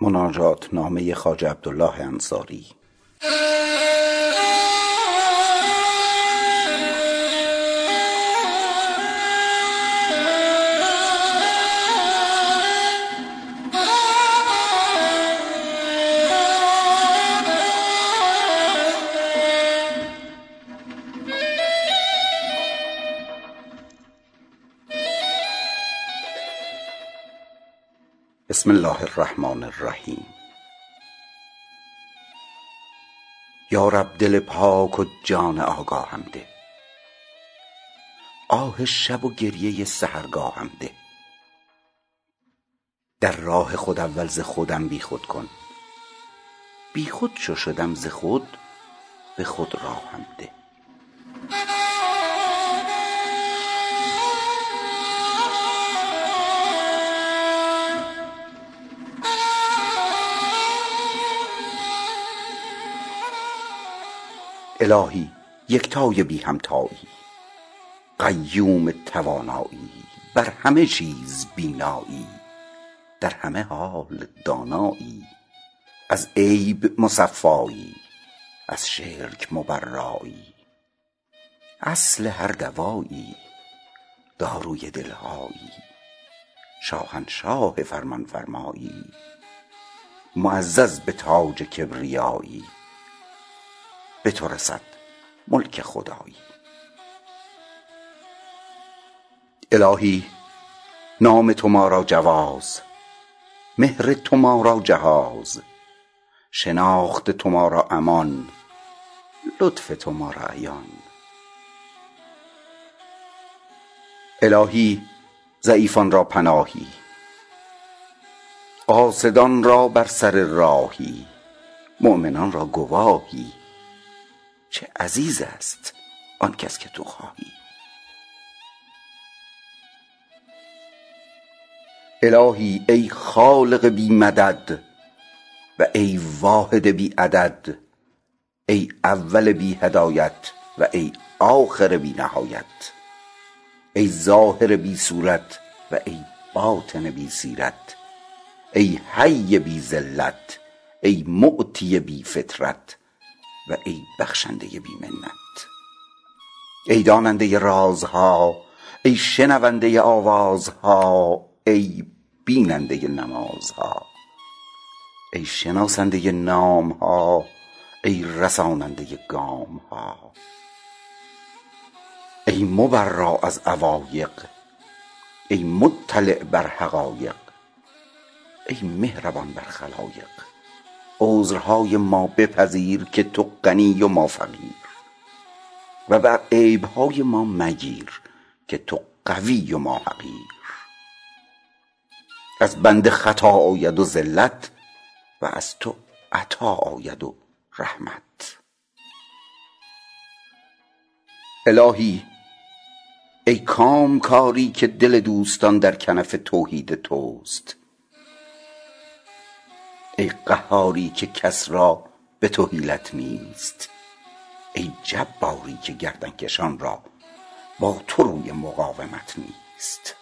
مناجات نامه خواجه عبدالله انصاری. بسم الله الرحمن الرحیم. یا رب دل پاک و جان آگاهم ده. آه شب و گریه سحرگاهم ده. در راه خود اول ز خودم بی خود کن. بی خود چو شدم ز خود به خود راهم ده. الهی یکتای بی همتایی. قیوم توانایی بر همه چیز بینایی. در همه حال دانایی. از عیب مصفایی از شرک مبرایی. اصل هر دوایی داروی دلهایی. شاهنشاه فرمان فرمایی معزز به تاج کبریایی. به تو رسد ملک خدایی. الهی نام تو ما را جواز مهر تو ما را جهاز شناخت تو ما را امان لطف تو ما را عیان. الهی ضعیفان را پناهی قاصدان را بر سر راهی مؤمنان را گواهی. چه عزیز است آن کس که تو خواهی. الهی ای خالق بی مدد و ای واحد بی عدد ای اول بی بدایت و ای آخر بی نهایت ای ظاهر بی صورت و ای باطن بی سیرت ای حی بی ذلت ای معطی بی فطرت و ای بخشنده بی منت ای داننده رازها ای شنونده آوازها ای بیننده نمازها ای شناسنده نامها ای رساننده گامها ای مبرا از عوایق ای مطلع بر حقایق ای مهربان بر خلایق. عذرهای ما بپذیر که تو غنی و ما فقیر. و بر عیبهای ما مگیر که تو قوی و ما حقیر. از بنده خطا آید و زلت و از تو عطا آید و رحمت. الهی ای کامکاری که دل دوستان در کنف توحید توست ای قهاری که کس را به تو حیلت نیست. ای جباری که گردنکشان را با تو روی مقاومت نیست.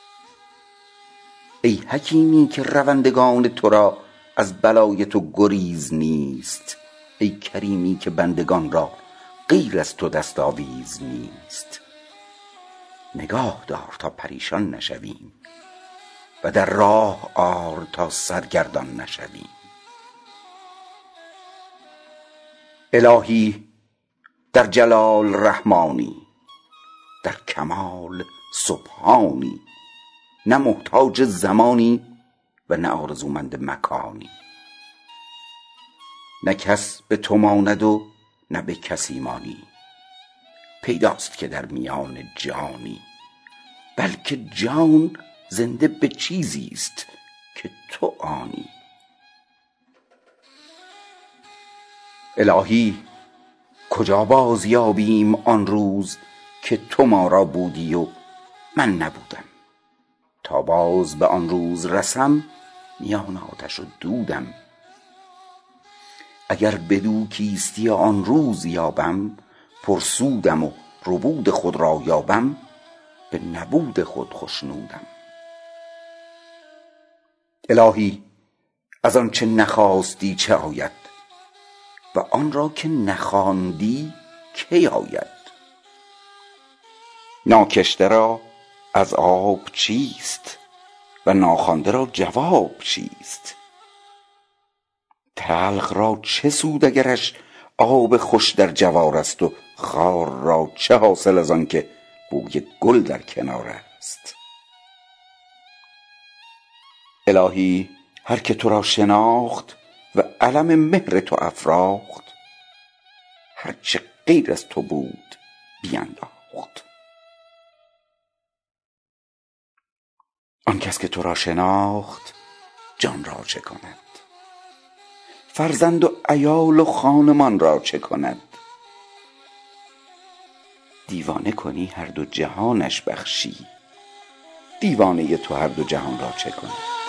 ای حکیمی که روندگان تو را از بلای تو گریز نیست. ای کریمی که بندگان را غیر از تو دست آویز نیست. نگاه دار تا پریشان نشویم و در راه آر تا سرگردان نشویم. الهی در جلال رحمانی در کمال سبحانی نه محتاج زمانی و نه آرزومند مکانی. نه کس به تو ماند و نه به کسی مانی. پیداست که در میان جانی بلکه جان زنده به چیزی است که تو آنی. الهی کجا باز یابیم آن روز که تو ما را بودی و من نبودم؟ تا باز به آن روز رسم میان آتش و دودم. اگر بدو کیستی آن روز یابم پرسودم و ربود خود را یابم به نبود خود خشنودم. الهی از آنچه نخواستی چه آید؟ و آن را که نخواندی کی آید؟ ناکشته را از آب چیست و ناخوانده را جواب چیست؟ تلخ را چه سود اگرش آب خوش در جوار است و خار را چه حاصل از آنکه بوی گل در کنار است؟ الهی هر که تو را شناخت و علم مهر تو افراخت. هر چه غیر از تو بود بینداخت. آن کس که تو را شناخت جان را چه کند؟ فرزند و عیال و خانمان را چه کند؟ دیوانه کنی هر دو جهانش بخشی. دیوانه تو هر دو جهان را چه کند؟